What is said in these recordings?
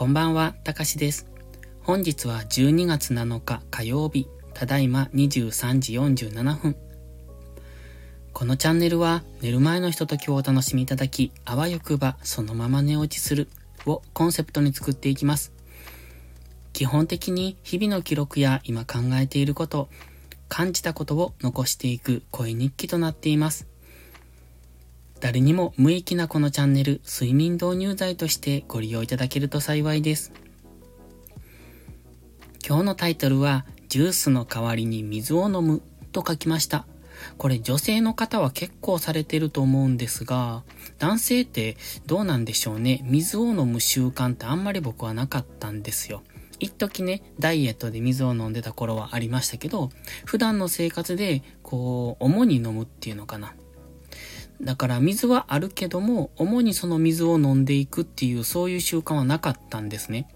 こんばんは、たかしです。本日は12月7日火曜日、ただいま23時47分。このチャンネルは寝る前のひとときをお楽しみいただき、あわよくばそのまま寝落ちするをコンセプトに作っていきます。基本的に日々の記録や今考えていること、感じたことを残していく声日記となっています。誰にも無益なこのチャンネル、睡眠導入剤としてご利用いただけると幸いです。今日のタイトルは、ジュースの代わりに水を飲むと書きました。これ女性の方は結構されてると思うんですが、男性ってどうなんでしょうね。水を飲む習慣ってあんまり僕はなかったんですよ。一時ね、ダイエットで水を飲んでた頃はありましたけど、普段の生活で、こう、主に飲むっていうのかな。だから水はあるけども、主にその水を飲んでいくっていう、そういう習慣はなかったんですね。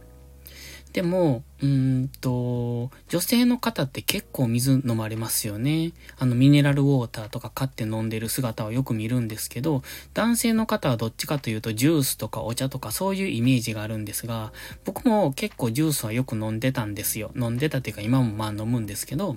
でも、うんと、女性の方って結構水飲まれますよね。あの、ミネラルウォーターとか買って飲んでる姿をよく見るんですけど、男性の方はどっちかというとジュースとかお茶とかそういうイメージがあるんですが、僕も結構ジュースはよく飲んでたんですよ。飲んでたっていうか今もまあ飲むんですけど、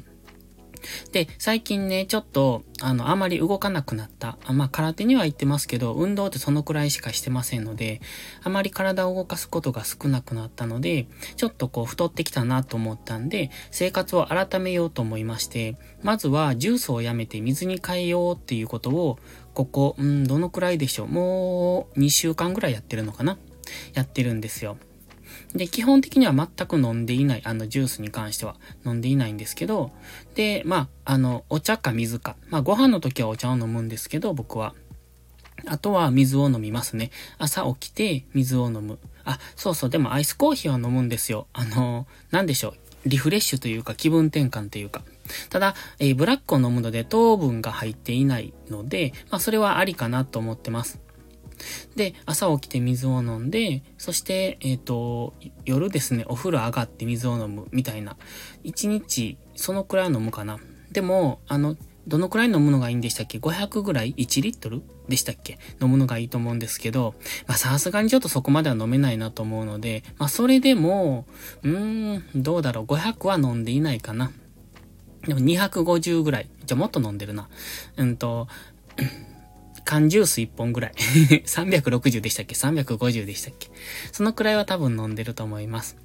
で、最近ね、ちょっと、あの、あまり動かなくなった。あまあ、空手には行ってますけど、運動ってそのくらいしかしてませんので、あまり体を動かすことが少なくなったので、ちょっとこう、太ってきたなと思ったんで、生活を改めようと思いまして、まずは、ジュースをやめて水に変えようっていうことを、ここ、うん、どのくらいでしょう。もう、2週間ぐらいやってるのかな？やってるんですよ。で、基本的には全く飲んでいない、あの、ジュースに関しては飲んでいないんですけど、で、まあ、あの、お茶か水か。まあ、ご飯の時はお茶を飲むんですけど、僕は。あとは水を飲みますね。朝起きて水を飲む。あ、そうそう、でもアイスコーヒーは飲むんですよ。あの、なんでしょう。リフレッシュというか気分転換というか。ただ、えー、ブラックを飲むので糖分が入っていないので、まあそれはありかなと思ってます。で、朝起きて水を飲んで、そして、えっ、ー、と、夜ですね、お風呂上がって水を飲むみたいな。一日、そのくらい飲むかな。でも、あの、どのくらい飲むのがいいんでしたっけ ?500 ぐらい ?1 リットル？でしたっけ？飲むのがいいと思うんですけど、まあさすがにちょっとそこまでは飲めないなと思うので、まあそれでも、うーん、どうだろう ?500 は飲んでいないかな。でも250ぐらい。じゃあ、もっと飲んでるな。うんと、缶ジュース1本ぐらい。360でしたっけ ?350 でしたっけ？そのくらいは多分飲んでると思います。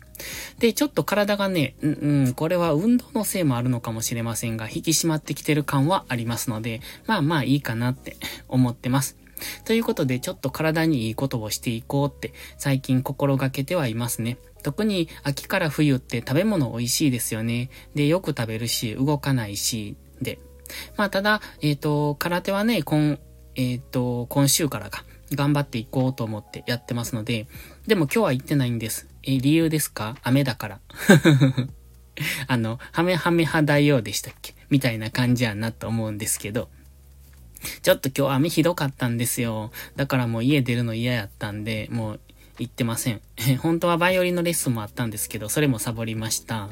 で、ちょっと体がね、うん、うん、これは運動のせいもあるのかもしれませんが、引き締まってきてる感はありますので、まあまあいいかなって 思ってます。ということで、ちょっと体にいいことをしていこうって最近心がけてはいますね。特に秋から冬って食べ物美味しいですよね。で、よく食べるし、動かないし、で。まあただ、えっ、ー、と、空手はね、今、えっ、ー、と、今週からか、頑張っていこうと思ってやってますので、でも今日は行ってないんです。え、理由ですか？雨だから。あの、ハメハメハ大王でしたっけ？みたいな感じやなと思うんですけど、ちょっと今日雨ひどかったんですよ。だからもう家出るの嫌やったんで、もう行ってません。本当はバイオリンのレッスンもあったんですけど、それもサボりました。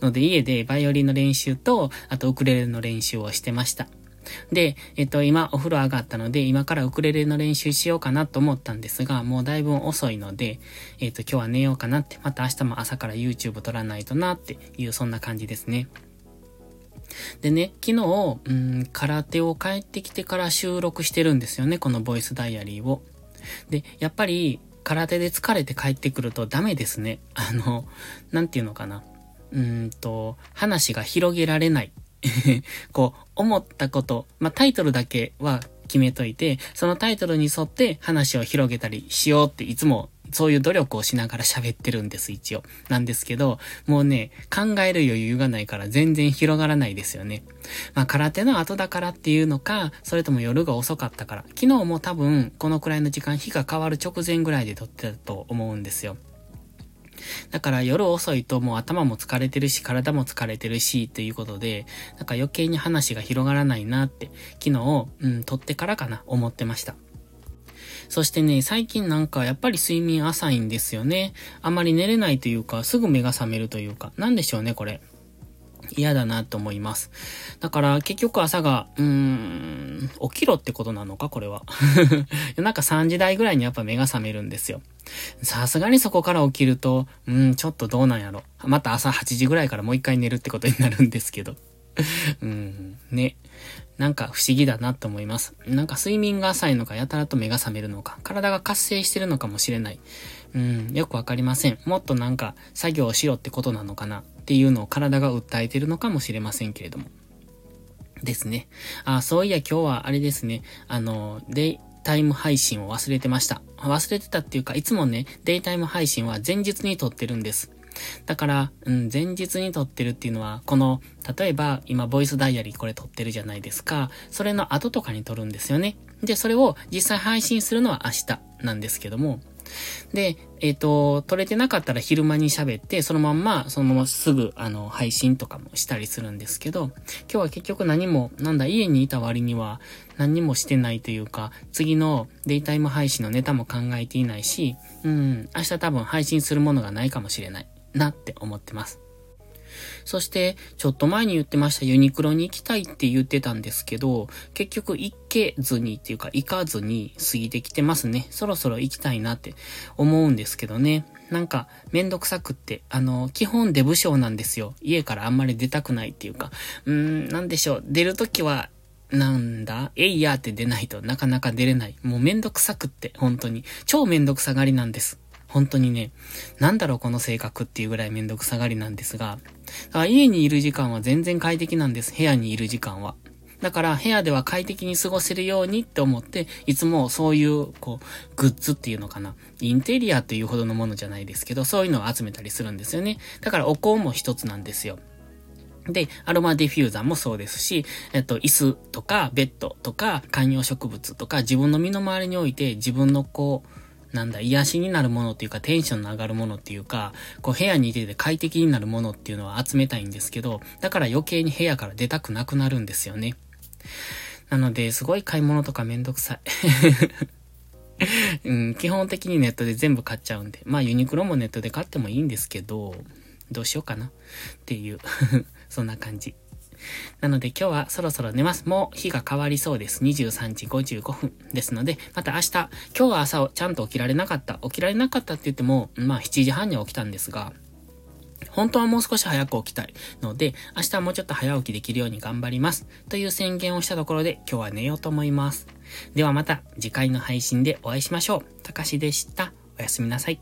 ので家でバイオリンの練習と、あとウクレレの練習をしてました。で、えっと、今お風呂上がったので、今からウクレレの練習しようかなと思ったんですが、もうだいぶ遅いので、えっと、今日は寝ようかなって、また明日も朝から YouTube 撮らないとなっていう、そんな感じですね。でね、昨日、うん、空手を帰ってきてから収録してるんですよね、このボイスダイアリーを。で、やっぱり、空手で疲れて帰ってくるとダメですね。あの、なんていうのかな。うんと、話が広げられない こう、思ったこと、まあ、タイトルだけは決めといて、そのタイトルに沿って話を広げたりしようっていつもそういう努力をしながら喋ってるんです、一応。なんですけど、もうね、考える余裕がないから全然広がらないですよね。まあ、空手の後だからっていうのか、それとも夜が遅かったから。昨日も多分、このくらいの時間、日が変わる直前ぐらいで撮ってたと思うんですよ。だから夜遅いともう頭も疲れてるし、体も疲れてるし、ということで、なんか余計に話が広がらないなって、昨日、うん、撮ってからかな、思ってました。そしてね、最近なんかやっぱり睡眠浅いんですよね。あまり寝れないというか、すぐ目が覚めるというか、なんでしょうね、これ。嫌だなと思います。だから結局朝が、うーん、起きろってことなのかこれは。夜中3時台ぐらいにやっぱ目が覚めるんですよ。さすがにそこから起きると、うん、ちょっとどうなんやろ。また朝8時ぐらいからもう一回寝るってことになるんですけど。うん、ね。なんか不思議だなと思います。なんか睡眠が浅いのか、やたらと目が覚めるのか、体が活性してるのかもしれない。うん、よくわかりません。もっとなんか作業をしろってことなのかなっていうのを体が訴えてるのかもしれませんけれども。ですね。あ、そういや今日はあれですね。あの、デイタイム配信を忘れてました。忘れてたっていうか、いつもね、デイタイム配信は前日に撮ってるんです。だから、うん、前日に撮ってるっていうのは、この、例えば、今、ボイスダイアリーこれ撮ってるじゃないですか。それの後とかに撮るんですよね。で、それを実際配信するのは明日なんですけども、で、えっ、ー、と、撮れてなかったら昼間に喋って、そのまんま、そのまますぐ、あの、配信とかもしたりするんですけど、今日は結局何も、なんだ、家にいた割には何にもしてないというか、次のデイタイム配信のネタも考えていないし、うん、明日多分配信するものがないかもしれない。なって思ってます。そして、ちょっと前に言ってましたユニクロに行きたいって言ってたんですけど、結局行けずにっていうか行かずに過ぎてきてますね。そろそろ行きたいなって思うんですけどね。なんか、めんどくさくって、あの、基本出不精なんですよ。家からあんまり出たくないっていうか、うーん、なんでしょう。出るときは、なんだ？えいやーって出ないとなかなか出れない。もうめんどくさくって、本当に。超めんどくさがりなんです。本当にね、なんだろうこの性格っていうぐらいめんどくさがりなんですが、だから家にいる時間は全然快適なんです。部屋にいる時間は。だから部屋では快適に過ごせるようにって思って、いつもそういう、こう、グッズっていうのかな。インテリアっていうほどのものじゃないですけど、そういうのを集めたりするんですよね。だからお香も一つなんですよ。で、アロマディフューザーもそうですし、えっと、椅子とかベッドとか観葉植物とか自分の身の回りにおいて自分のこう、なんだ、癒しになるものっていうか、テンションの上がるものっていうか、こう部屋にいてて快適になるものっていうのは集めたいんですけど、だから余計に部屋から出たくなくなるんですよね。なので、すごい買い物とかめんどくさい。うん、基本的にネットで全部買っちゃうんで。まあユニクロもネットで買ってもいいんですけど、どうしようかなっていう そんな感じ。なので今日はそろそろ寝ます。もう日が変わりそうです。23時55分ですので、また明日、今日は朝をちゃんと起きられなかった。起きられなかったって言っても、まあ7時半には起きたんですが、本当はもう少し早く起きたいので、明日はもうちょっと早起きできるように頑張ります。という宣言をしたところで今日は寝ようと思います。ではまた次回の配信でお会いしましょう。たかしでした。おやすみなさい。